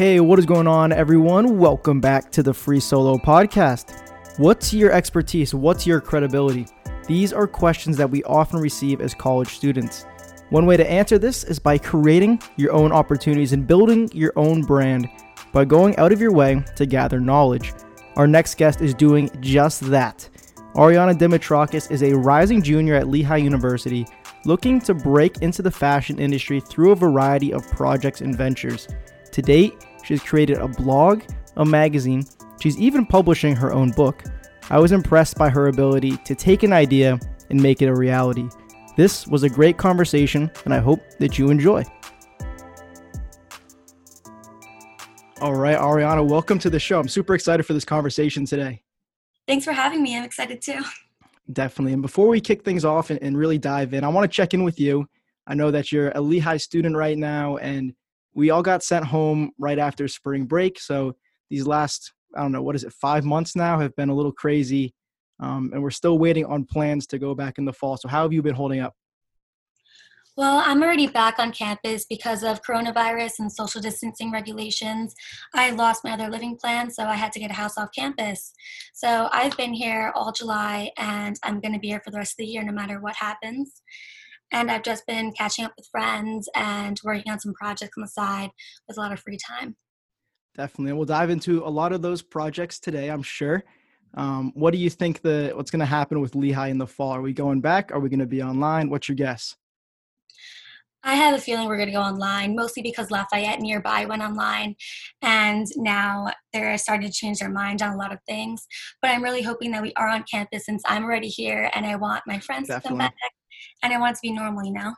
Hey, what is going on, everyone? Welcome back to the Free Solo Podcast. What's your expertise? What's your credibility? These are questions that we often receive as college students. One way to answer this is by creating your own opportunities and building your own brand by going out of your way to gather knowledge. Our next guest is doing just that. Ariana Dimitrakis is a rising junior at Lehigh University looking to break into the fashion industry through a variety of projects and ventures. To date, she's created a blog, a magazine, she's even publishing her own book. I was impressed by her ability to take an idea and make it a reality. This was a great conversation, and I hope that you enjoy. All right, Ariana, welcome to the show. I'm super excited for this conversation today. Thanks for having me. I'm excited too. Definitely. And before we kick things off and, and really dive in, I want to check in with you. I know that you're a Lehigh student right now, and we all got sent home right after spring break. So these last, I don't know, what is it, five months now have been a little crazy. Um, and we're still waiting on plans to go back in the fall. So, how have you been holding up? Well, I'm already back on campus because of coronavirus and social distancing regulations. I lost my other living plan, so I had to get a house off campus. So I've been here all July and I'm going to be here for the rest of the year no matter what happens. And I've just been catching up with friends and working on some projects on the side with a lot of free time. Definitely. And we'll dive into a lot of those projects today, I'm sure. Um, what do you think the what's going to happen with Lehigh in the fall? Are we going back? Are we going to be online? What's your guess? I have a feeling we're going to go online, mostly because Lafayette nearby went online, and now they're starting to change their mind on a lot of things. But I'm really hoping that we are on campus since I'm already here, and I want my friends Definitely. to come back, and I want it to be normal, you know.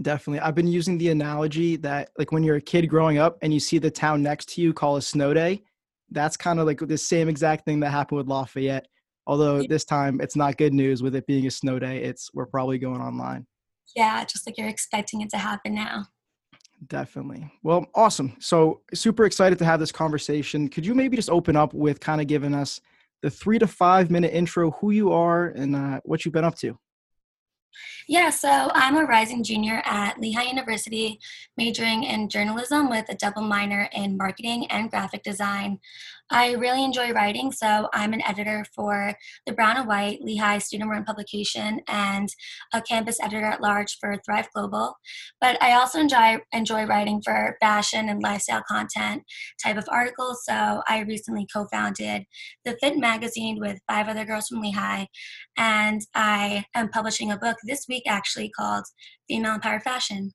Definitely. I've been using the analogy that, like, when you're a kid growing up and you see the town next to you call a snow day, that's kind of like the same exact thing that happened with Lafayette. Although this time it's not good news with it being a snow day. It's we're probably going online yeah, just like you're expecting it to happen now. Definitely. Well, awesome. So, super excited to have this conversation. Could you maybe just open up with kind of giving us the three to five minute intro, who you are and uh, what you've been up to? Yeah, so I'm a rising junior at Lehigh University, majoring in journalism with a double minor in marketing and graphic design. I really enjoy writing, so I'm an editor for the Brown and White Lehigh student run publication and a campus editor at large for Thrive Global. But I also enjoy enjoy writing for fashion and lifestyle content type of articles. So I recently co-founded the Fit magazine with five other girls from Lehigh, and I am publishing a book this week actually called Female Empowered Fashion.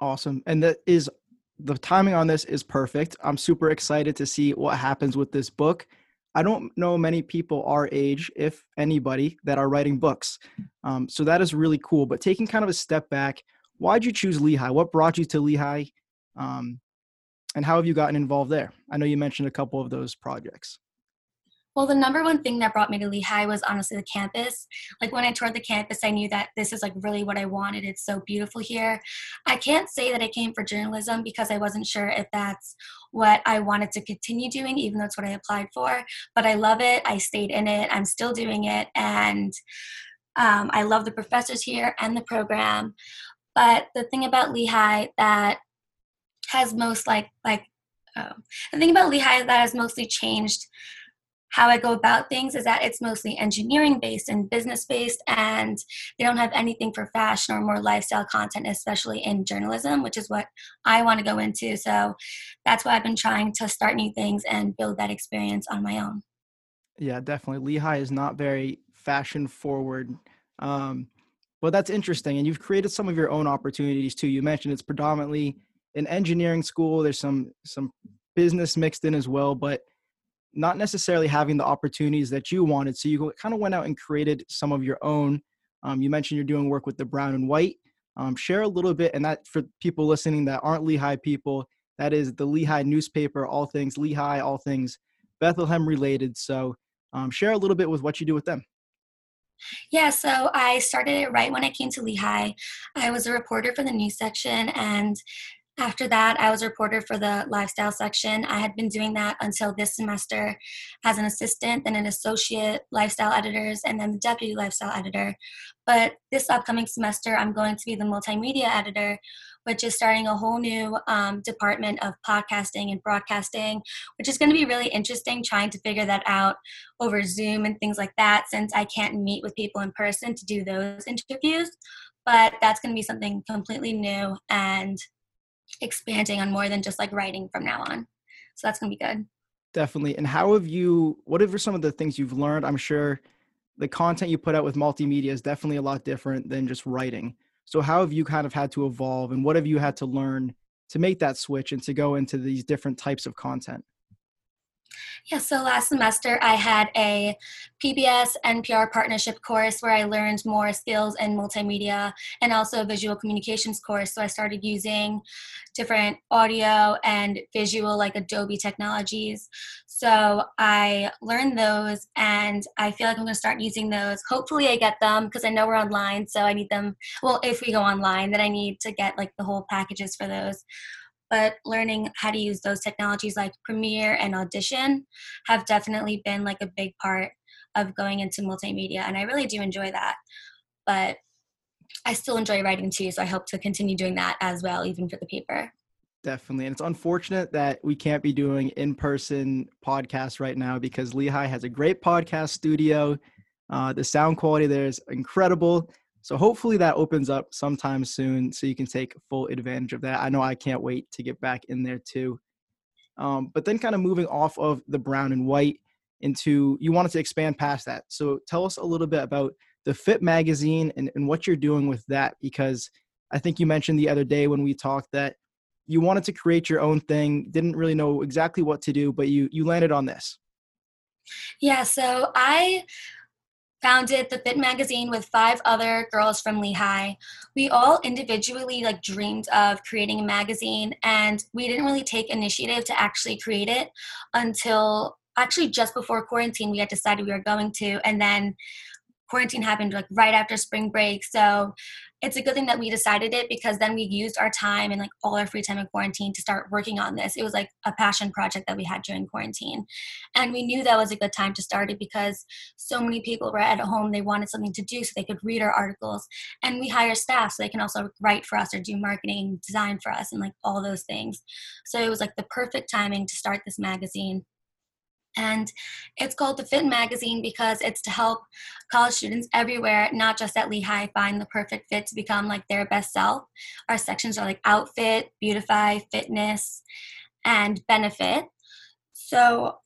Awesome. And that is the timing on this is perfect. I'm super excited to see what happens with this book. I don't know many people our age, if anybody, that are writing books. Um, so that is really cool. But taking kind of a step back, why'd you choose Lehigh? What brought you to Lehigh? Um, and how have you gotten involved there? I know you mentioned a couple of those projects. Well, the number one thing that brought me to Lehigh was honestly the campus. Like when I toured the campus, I knew that this is like really what I wanted. It's so beautiful here. I can't say that I came for journalism because I wasn't sure if that's what I wanted to continue doing, even though it's what I applied for. But I love it. I stayed in it. I'm still doing it. And um, I love the professors here and the program. But the thing about Lehigh that has most like like oh, the thing about Lehigh that has mostly changed how I go about things is that it's mostly engineering based and business based, and they don't have anything for fashion or more lifestyle content, especially in journalism, which is what I want to go into. So that's why I've been trying to start new things and build that experience on my own. Yeah, definitely. Lehigh is not very fashion forward. Um, but that's interesting. And you've created some of your own opportunities too. You mentioned it's predominantly an engineering school. There's some some business mixed in as well, but not necessarily having the opportunities that you wanted. So you kind of went out and created some of your own. Um, you mentioned you're doing work with the brown and white. Um, share a little bit, and that for people listening that aren't Lehigh people, that is the Lehigh newspaper, all things Lehigh, all things Bethlehem related. So um, share a little bit with what you do with them. Yeah, so I started it right when I came to Lehigh. I was a reporter for the news section, and after that, I was a reporter for the lifestyle section. I had been doing that until this semester as an assistant, then an associate lifestyle editors, and then the deputy lifestyle editor. But this upcoming semester, I'm going to be the multimedia editor, which is starting a whole new um, department of podcasting and broadcasting, which is going to be really interesting trying to figure that out over Zoom and things like that since I can't meet with people in person to do those interviews. But that's going to be something completely new and expanding on more than just like writing from now on. So that's going to be good. Definitely. And how have you, what are some of the things you've learned? I'm sure the content you put out with multimedia is definitely a lot different than just writing. So how have you kind of had to evolve and what have you had to learn to make that switch and to go into these different types of content? Yeah, so last semester I had a PBS NPR partnership course where I learned more skills in multimedia and also a visual communications course. So I started using different audio and visual like Adobe technologies. So I learned those and I feel like I'm going to start using those. Hopefully I get them because I know we're online, so I need them. Well, if we go online, then I need to get like the whole packages for those but learning how to use those technologies like Premiere and Audition have definitely been like a big part of going into multimedia and I really do enjoy that. But I still enjoy writing too, so I hope to continue doing that as well, even for the paper. Definitely. And it's unfortunate that we can't be doing in person podcasts right now because Lehigh has a great podcast studio. Uh, the sound quality there is incredible. So hopefully that opens up sometime soon so you can take full advantage of that. I know I can't wait to get back in there too. Um, but then kind of moving off of the brown and white into you wanted to expand past that. So tell us a little bit about the Fit magazine and, and what you're doing with that because I think you mentioned the other day when we talked that you wanted to create your own thing, didn't really know exactly what to do, but you you landed on this. Yeah, so I founded the Fit magazine with five other girls from Lehigh. We all individually like dreamed of creating a magazine and we didn't really take initiative to actually create it until actually just before quarantine we had decided we were going to and then quarantine happened like right after spring break so it's a good thing that we decided it because then we used our time and like all our free time in quarantine to start working on this. It was like a passion project that we had during quarantine. And we knew that was a good time to start it because so many people were at home, they wanted something to do so they could read our articles. And we hire staff so they can also write for us or do marketing, design for us, and like all those things. So it was like the perfect timing to start this magazine. And it's called the Fit Magazine because it's to help college students everywhere, not just at Lehigh, find the perfect fit to become like their best self. Our sections are like outfit, beautify, fitness, and benefit. So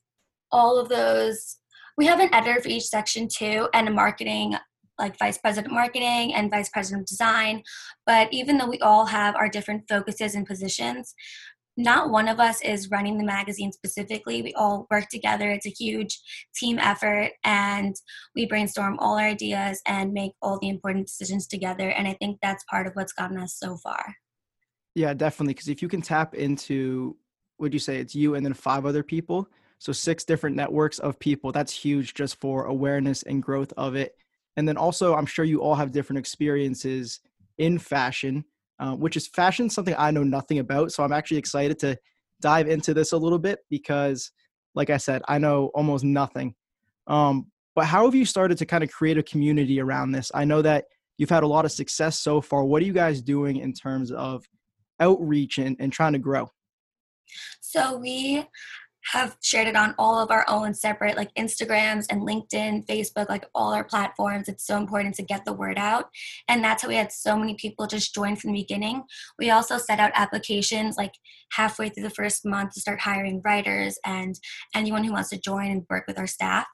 all of those, we have an editor for each section too, and a marketing like vice president marketing and vice president of design. But even though we all have our different focuses and positions, not one of us is running the magazine specifically. We all work together. It's a huge team effort, and we brainstorm all our ideas and make all the important decisions together. And I think that's part of what's gotten us so far. Yeah, definitely. Because if you can tap into, would you say it's you and then five other people? So six different networks of people. That's huge just for awareness and growth of it. And then also, I'm sure you all have different experiences in fashion uh, which is fashion, something I know nothing about. So I'm actually excited to dive into this a little bit because, like I said, I know almost nothing. Um, but how have you started to kind of create a community around this? I know that you've had a lot of success so far. What are you guys doing in terms of outreach and, and trying to grow? So we have shared it on all of our own separate like Instagrams and LinkedIn, Facebook, like all our platforms. It's so important to get the word out. And that's how we had so many people just join from the beginning. We also set out applications like halfway through the first month to start hiring writers and anyone who wants to join and work with our staff.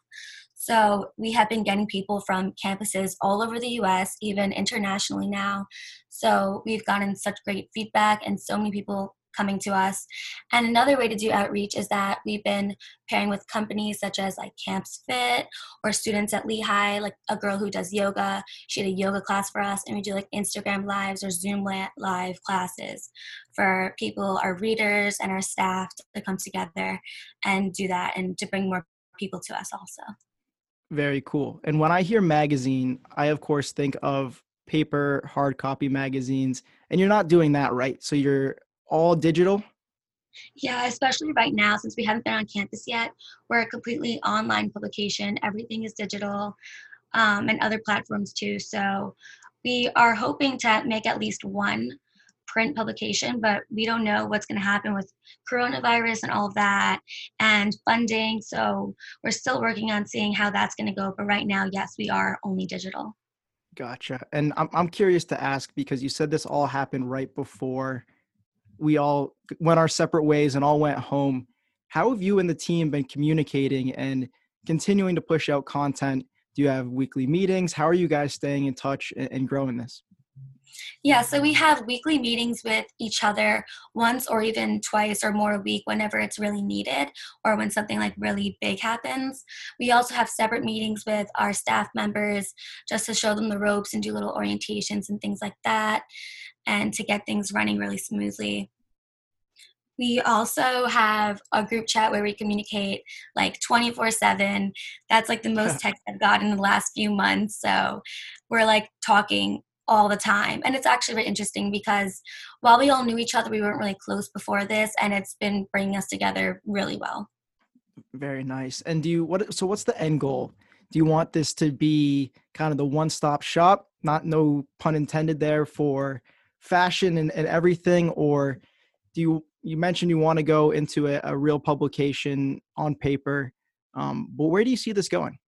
So we have been getting people from campuses all over the US, even internationally now. So we've gotten such great feedback and so many people coming to us. And another way to do outreach is that we've been pairing with companies such as like Camps Fit or students at Lehigh, like a girl who does yoga. She had a yoga class for us, and we do like Instagram lives or Zoom live classes for people, our readers, and our staff to come together and do that and to bring more people to us also. Very cool. And when I hear magazine, I of course think of paper, hard copy magazines, and you're not doing that, right? So you're all digital? Yeah, especially right now since we haven't been on campus yet. We're a completely online publication. Everything is digital um, and other platforms too. So we are hoping to make at least one print publication, but we don't know what's going to happen with coronavirus and all of that and funding. So we're still working on seeing how that's going to go. But right now, yes, we are only digital. Gotcha. And I'm I'm curious to ask because you said this all happened right before we all went our separate ways and all went home. How have you and the team been communicating and continuing to push out content? Do you have weekly meetings? How are you guys staying in touch and growing this? Yeah, so we have weekly meetings with each other once or even twice or more a week whenever it's really needed or when something like really big happens. We also have separate meetings with our staff members just to show them the ropes and do little orientations and things like that and to get things running really smoothly. We also have a group chat where we communicate like 24 7. That's like the most text I've gotten in the last few months. So we're like talking all the time. And it's actually very interesting because while we all knew each other, we weren't really close before this, and it's been bringing us together really well. Very nice. And do you what so what's the end goal? Do you want this to be kind of the one-stop shop, not no pun intended there for fashion and, and everything, or do you you mentioned you want to go into a, a real publication on paper? Um, but where do you see this going?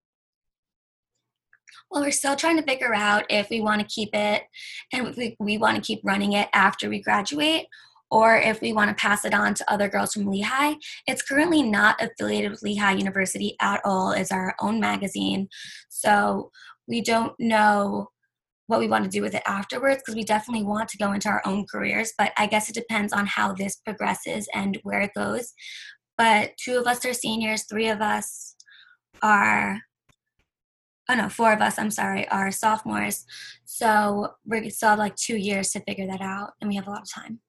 Well, we're still trying to figure out if we want to keep it and we, we want to keep running it after we graduate or if we want to pass it on to other girls from Lehigh. It's currently not affiliated with Lehigh University at all. It's our own magazine. So we don't know what we want to do with it afterwards because we definitely want to go into our own careers. But I guess it depends on how this progresses and where it goes. But two of us are seniors, three of us are oh no, four of us, I'm sorry, are sophomores. So we still have like two years to figure that out and we have a lot of time.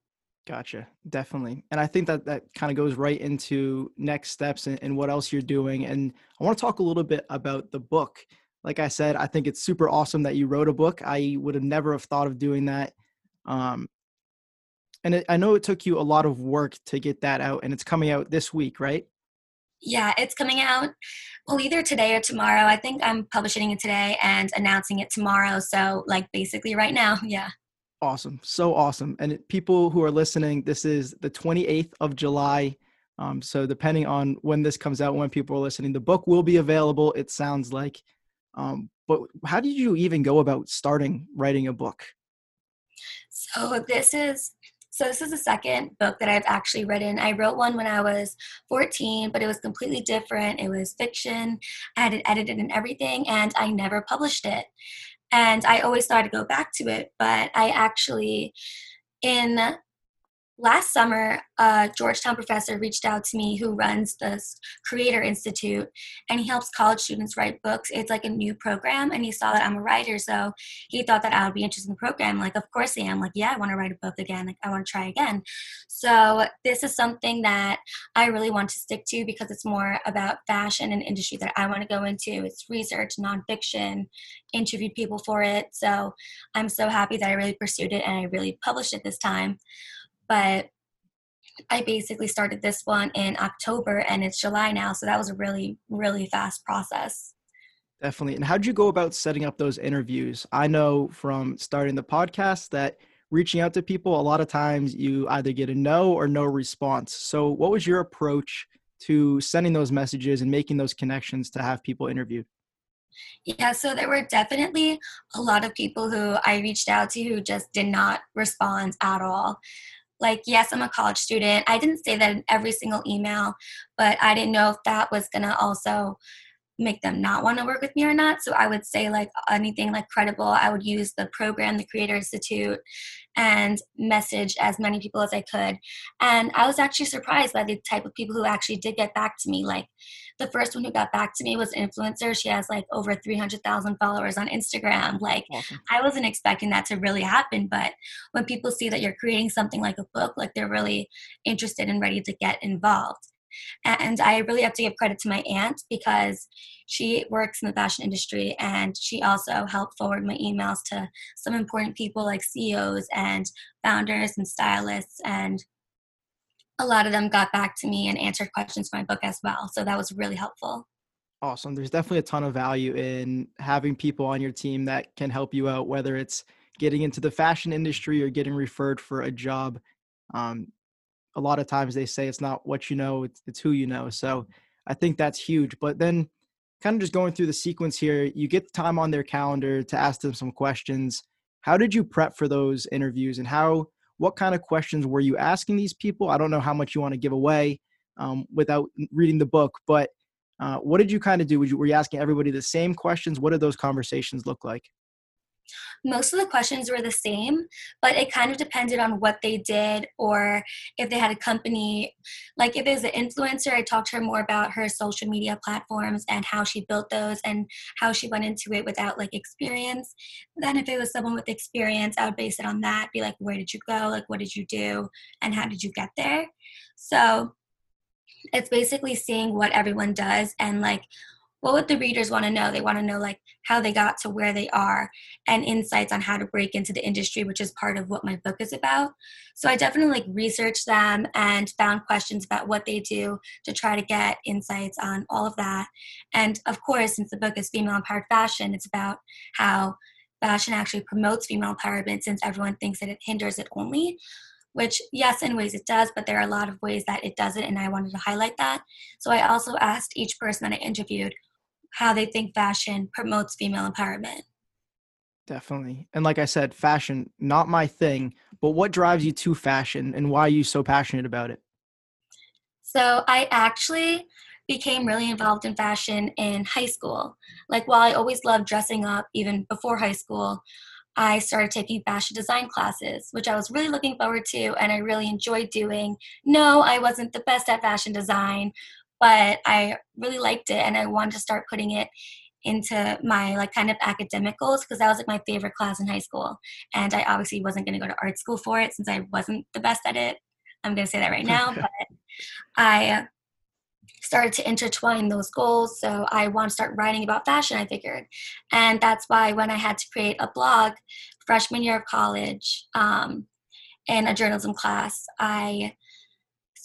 Gotcha. Definitely. And I think that that kind of goes right into next steps and, and, what else you're doing. And I want to talk a little bit about the book. Like I said, I think it's super awesome that you wrote a book. I would have never have thought of doing that. Um, and it, I know it took you a lot of work to get that out and it's coming out this week, right? Yeah, it's coming out well either today or tomorrow. I think I'm publishing it today and announcing it tomorrow. So like basically right now, yeah. Awesome. So awesome. And people who are listening, this is the 28th of July. Um, so depending on when this comes out, when people are listening, the book will be available. It sounds like. Um, but how did you even go about starting writing a book? So this is so this is the second book that I've actually written. I wrote one when I was 14, but it was completely different. It was fiction. I had it edited and everything, and I never published it. And I always thought to go back to it, but I actually in last summer, a Georgetown professor reached out to me who runs this Creator Institute, and he helps college students write books. It's like a new program, and he saw that I'm a writer, so he thought that I would be interested in the program. Like, of course I am. Like, yeah, I want to write a book again. Like, I want to try again. So this is something that I really want to stick to because it's more about fashion and industry that I want to go into. It's research, nonfiction, interviewed people for it. So I'm so happy that I really pursued it and I really published it this time but I basically started this one in October and it's July now. So that was a really, really fast process. Definitely. And how did you go about setting up those interviews? I know from starting the podcast that reaching out to people, a lot of times you either get a no or no response. So, what was your approach to sending those messages and making those connections to have people interviewed? Yeah, so there were definitely a lot of people who I reached out to who just did not respond at all like yes i'm a college student. I didn't say that in every single email but i didn't know if that was going to also make them not want to work with me or not. So i would say like anything like credible i would use the program the creator institute and message as many people as i could. And i was actually surprised by the type of people who actually did get back to me like the first one who got back to me was an influencer. She has like over 300,000 followers on Instagram. Like, awesome. I wasn't expecting that to really happen. But when people see that you're creating something like a book, like they're really interested and ready to get involved. And I really have to give credit to my aunt because she works in the fashion industry and she also helped forward my emails to some important people like CEOs and founders and stylists and a lot of them got back to me and answered questions for my book as well. So that was really helpful. Awesome. There's definitely a ton of value in having people on your team that can help you out, whether it's getting into the fashion industry or getting referred for a job. Um, a lot of times they say it's not what you know, it's, it's who you know. So I think that's huge. But then, kind of just going through the sequence here, you get time on their calendar to ask them some questions. How did you prep for those interviews and how, what kind of questions were you asking these people? I don't know how much you want to give away um, without reading the book, but uh, what did you kind of do? You, were you asking everybody the same questions? What did those conversations look like? Most of the questions were the same, but it kind of depended on what they did or if they had a company. Like if it was an influencer, I talked to her more about her social media platforms and how she built those and how she went into it without like experience. Then if it was someone with experience, I would base it on that, be like, where did you go? Like, what did you do? And how did you get there? So it's basically seeing what everyone does and like what would the readers want to know? They want to know like how they got to where they are and insights on how to break into the industry which is part of what my book is about. So i definitely like researched them and found questions about what they do to try to get insights on all of that. And of course since the book is female empowered fashion it's about how fashion actually promotes female empowerment since everyone thinks that it hinders it only which yes in ways it does but there are a lot of ways that it doesn't and i wanted to highlight that. So i also asked each person that i interviewed how they think fashion promotes female empowerment. Definitely. And like I said, fashion, not my thing, but what drives you to fashion and why are you so passionate about it? So I actually became really involved in fashion in high school. Like while I always loved dressing up even before high school, I started taking fashion design classes, which I was really looking forward to and I really enjoyed doing. No, I wasn't the best at fashion design, but I really liked it and I wanted to start putting it into my like kind of academic goals because that was like my favorite class in high school and I obviously wasn't going to go to art school for it since I wasn't the best at it. I'm going to say that right now, but I started to intertwine those goals. So I want to start writing about fashion, I figured. And that's why when I had to create a blog freshman year of college um, in a journalism class, I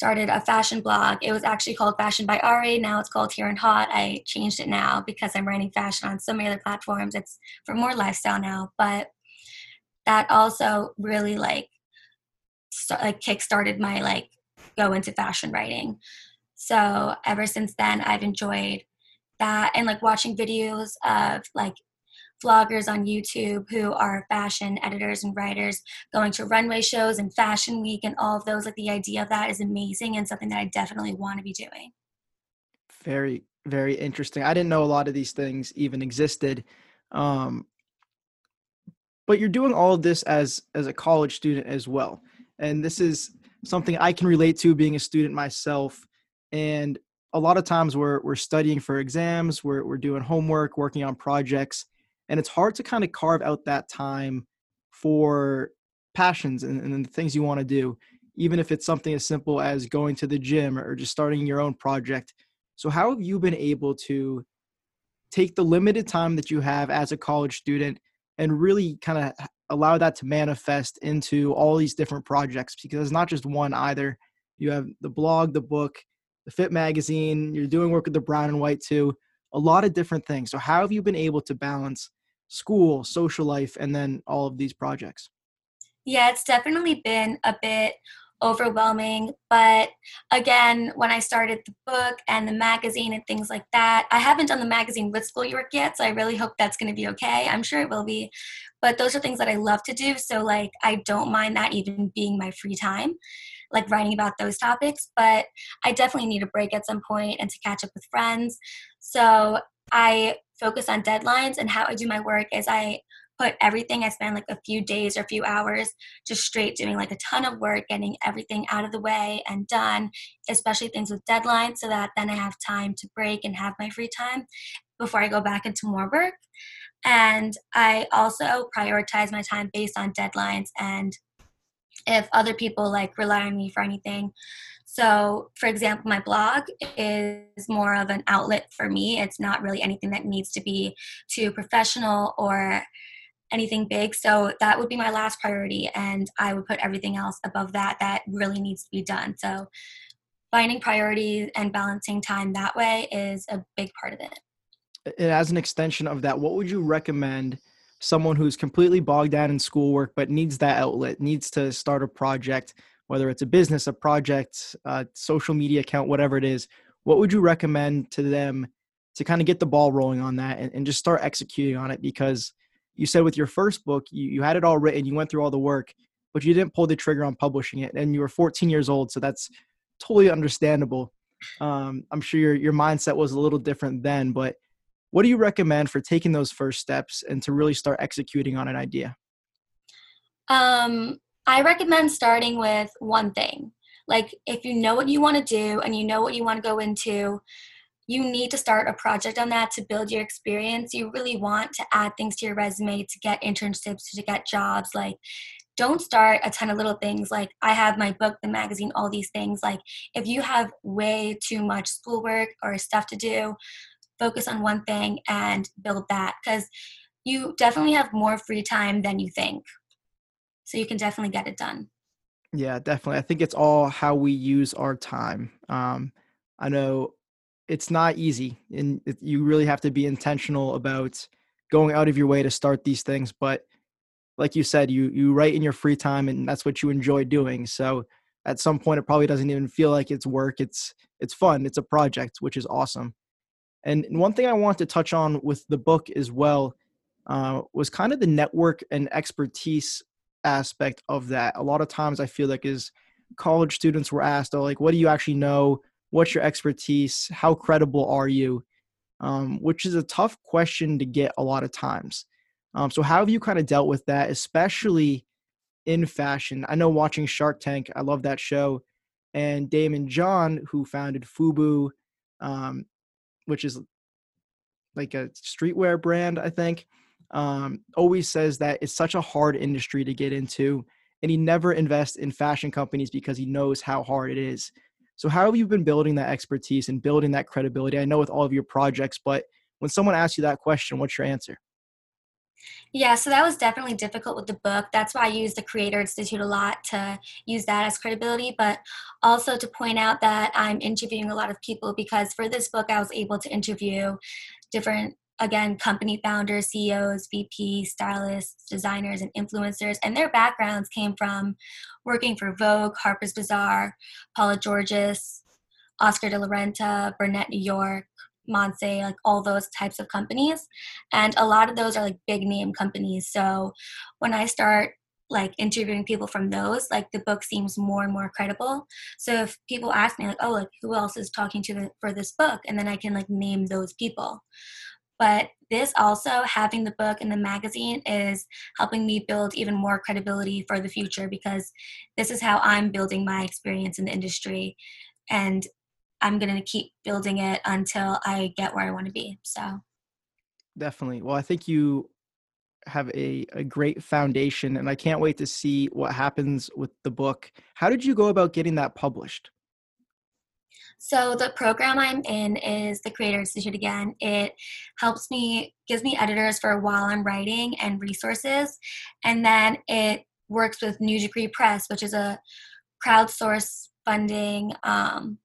started a fashion blog. It was actually called Fashion by Ari. Now it's called Here and Hot. I changed it now because I'm writing fashion on so many other platforms. It's for more lifestyle now, but that also really like st- like kickstarted my like go into fashion writing. So ever since then, I've enjoyed that and like watching videos of like vloggers on YouTube who are fashion editors and writers going to runway shows and fashion week and all of those. Like the idea of that is amazing and something that I definitely want to be doing. Very, very interesting. I didn't know a lot of these things even existed. Um, but you're doing all of this as as a college student as well. And this is something I can relate to being a student myself. And a lot of times we're we're studying for exams, we're we're doing homework, working on projects, and it's hard to kind of carve out that time for passions and, and the things you want to do even if it's something as simple as going to the gym or just starting your own project. So how have you been able to take the limited time that you have as a college student and really kind of allow that to manifest into all these different projects? Because it's not just one either. You have the blog the book the fit magazine you're doing work with the brown and white too a lot of different things. So, how have you been able to balance school, social life, and then all of these projects? Yeah, it's definitely been a bit overwhelming. But again, when I started the book and the magazine and things like that, I haven't done the magazine with school work yet, so I really hope that's going to be okay. I'm sure it will be. But those are things that I love to do. So, like, I don't mind that even being my free time, like writing about those topics. But I definitely need a break at some point and to catch up with friends. So, I focus on deadlines and how I do my work is I put everything I spend like a few days or a few hours just straight doing like a ton of work, getting everything out of the way and done, especially things with deadlines, so that then I have time to break and have my free time before I go back into more work. And I also prioritize my time based on deadlines and if other people like rely on me for anything. So, for example, my blog is more of an outlet for me. It's not really anything that needs to be too professional or anything big. So that would be my last priority. And I would put everything else above that that really needs to be done. So finding priorities and balancing time that way is a big part of it. And as an extension of that, what would you recommend someone who's completely bogged down in schoolwork but needs that outlet, needs to start a project, whether it's a business, a project, a social media account, whatever it is, what would you recommend to them to kind of get the ball rolling on that and, and just start executing on it? Because you said with your first book, you, you had it all written, you went through all the work, but you didn't pull the trigger on publishing it. And you were 14 years old. So that's totally understandable. Um, I'm sure your, your mindset was a little different then, but what do you recommend for taking those first steps and to really start executing on an idea? Um, I recommend starting with one thing. Like, if you know what you want to do and you know what you want to go into, you need to start a project on that to build your experience. You really want to add things to your resume to get internships, to get jobs. Like, don't start a ton of little things like I have my book, the magazine, all these things. Like, if you have way too much schoolwork or stuff to do, focus on one thing and build that because you definitely have more free time than you think. So you can definitely get it done. Yeah, definitely. I think it's all how we use our time. Um, I know it's not easy, and it, you really have to be intentional about going out of your way to start these things. But like you said, you you write in your free time, and that's what you enjoy doing. So at some point, it probably doesn't even feel like it's work. It's it's fun. It's a project, which is awesome. And one thing I want to touch on with the book as well uh, was kind of the network and expertise aspect of that. A lot of times I feel like as college students were asked, oh, like, what do you actually know? What's your expertise? How credible are you? Um, which is a tough question to get a lot of times. Um, so how have you kind of dealt with that, especially in fashion? I know watching Shark Tank, I love that show. And Daymond John, who founded Fubu, um, which is like a streetwear brand, I think, um, always says that it's such a hard industry to get into. And he never invests in fashion companies because he knows how hard it is. So, how have you been building that expertise and building that credibility? I know with all of your projects, but when someone asks you that question, what's your answer? Yeah, so that was definitely difficult with the book. That's why I use the Creator Institute a lot to use that as credibility, but also to point out that I'm interviewing a lot of people because for this book, I was able to interview different again company founders ceos vp stylists designers and influencers and their backgrounds came from working for vogue harper's bazaar paula georges oscar de la renta burnett new york Monse, like all those types of companies. And a lot of those are like big name companies. So when I start like interviewing people from those, like the book seems more and more credible. So if people ask me like, oh, like who else is talking to the, for this book, and then I can like name those people. But this also having the book and the magazine is helping me build even more credibility for the future because this is how I'm building my experience in the industry. And I'm going to keep building it until I get where I want to be. So, definitely. Well, I think you have a, a great foundation, and I can't wait to see what happens with the book. How did you go about getting that published? So the program I'm in is the Creator Institute again. It helps me, gives me editors for while I'm writing and resources, and then it works with New Degree Press, which is a crowdsource funding um,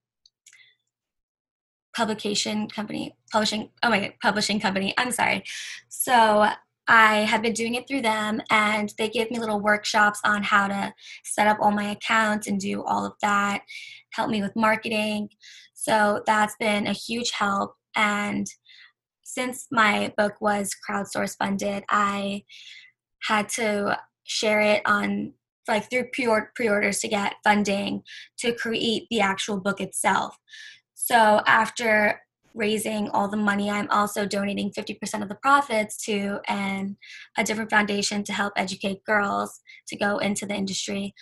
publication company, publishing, oh my publishing company, I'm sorry. So I have been doing it through them and they give me little workshops on how to set up all my accounts and do all of that, help me with marketing. So that's been a huge help. And since my book was crowdsource funded, I had to share it on like through pre-orders to get funding to create the actual book itself. So after raising all the money, I'm also donating 50% of the profits to an, a different foundation to help educate girls to go into the industry.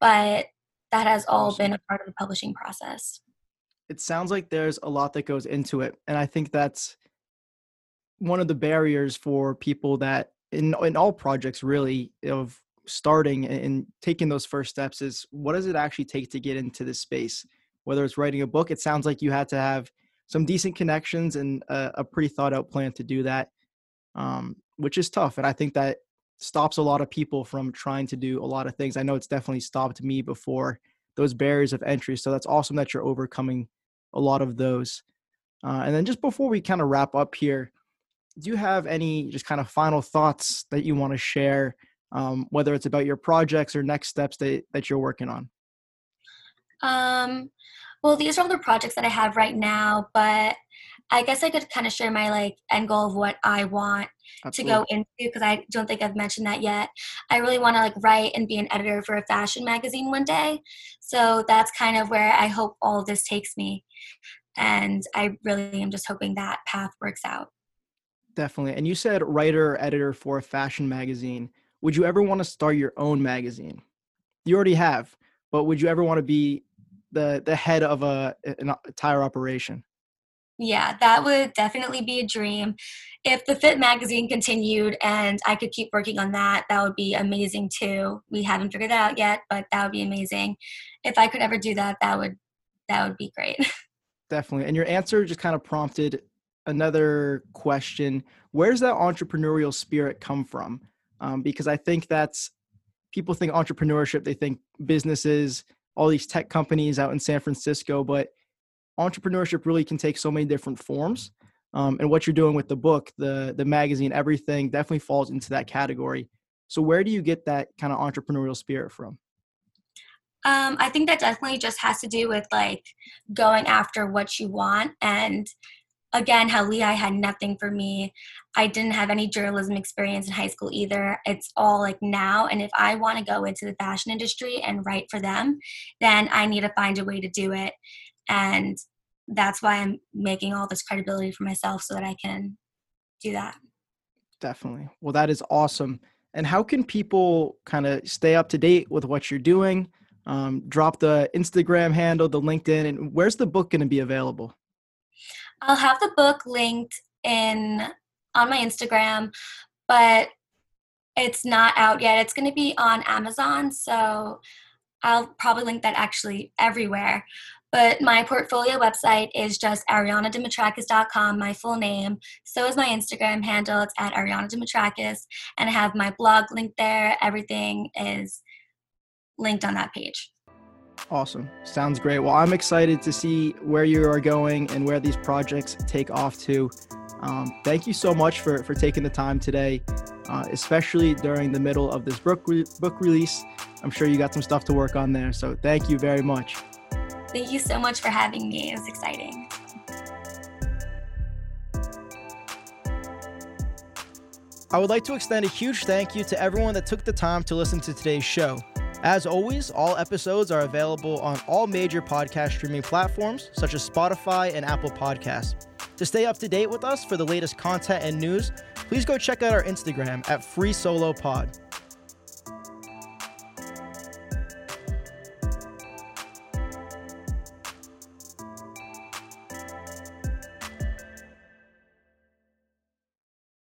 But that has all been a part of the publishing process. It sounds like there's a lot that goes into it. And I think that's one of the barriers for people that in in all projects really of starting and taking those first steps is what does it actually take to get into this space whether it's writing a book. It sounds like you had to have some decent connections and a, a pretty thought out plan to do that, um, which is tough. And I think that stops a lot of people from trying to do a lot of things. I know it's definitely stopped me before those barriers of entry. So that's awesome that you're overcoming a lot of those. Uh, and then just before we kind of wrap up here, do you have any just kind of final thoughts that you want to share, um, whether it's about your projects or next steps that, that you're working on? Um, well, these are all the projects that I have right now, but I guess I could kind of share my like end goal of what I want Absolutely. to go into because I don't think I've mentioned that yet. I really want to like write and be an editor for a fashion magazine one day. So that's kind of where I hope all of this takes me. And I really am just hoping that path works out. Definitely. And you said writer, editor for a fashion magazine. Would you ever want to start your own magazine? You already have, but would you ever want to be the the head of a an entire operation? Yeah, that would definitely be a dream. If the Fit magazine continued and I could keep working on that, that would be amazing too. We haven't figured that out yet, but that would be amazing. If I could ever do that, that would that would be great. Definitely. And your answer just kind of prompted another question. Where's that entrepreneurial spirit come from? Um, because I think that's people think entrepreneurship, they think businesses, all these tech companies out in San Francisco, but entrepreneurship really can take so many different forms. Um, and what you're doing with the book, the the magazine, everything definitely falls into that category. So where do you get that kind of entrepreneurial spirit from? Um, I think that definitely just has to do with like going after what you want and again how lehigh had nothing for me. I didn't have any journalism experience in high school either. It's all like now and if i want to go into the fashion industry and write for them then i need to find a way to do it. And that's why i'm making all this credibility for myself so that i can do that. Definitely. Well that is awesome. And how can people kind of stay up to date with what you're doing? Um, drop the instagram handle the linkedin and where's the book going to be available i'll have the book linked in on my instagram but it's not out yet it's going to be on amazon so i'll probably link that actually everywhere but my portfolio website is just arianadimitrakis.com, my full name. So is my Instagram handle. It's at arianadimitrakis. And I have my blog linked there. Everything is linked on that page. Awesome. Sounds great. Well, I'm excited to see where you are going and where these projects take off to. Um, thank you so much for, for taking the time today, uh, especially during the middle of this book, re- book release. I'm sure you got some stuff to work on there. So thank you very much. Thank you so much for having me. It was exciting. I would like to extend a huge thank you to everyone that took the time to listen to today's show. As always, all episodes are available on all major podcast streaming platforms such as Spotify and Apple Podcasts. To stay up to date with us for the latest content and news, please go check out our Instagram at Free Solo Pod.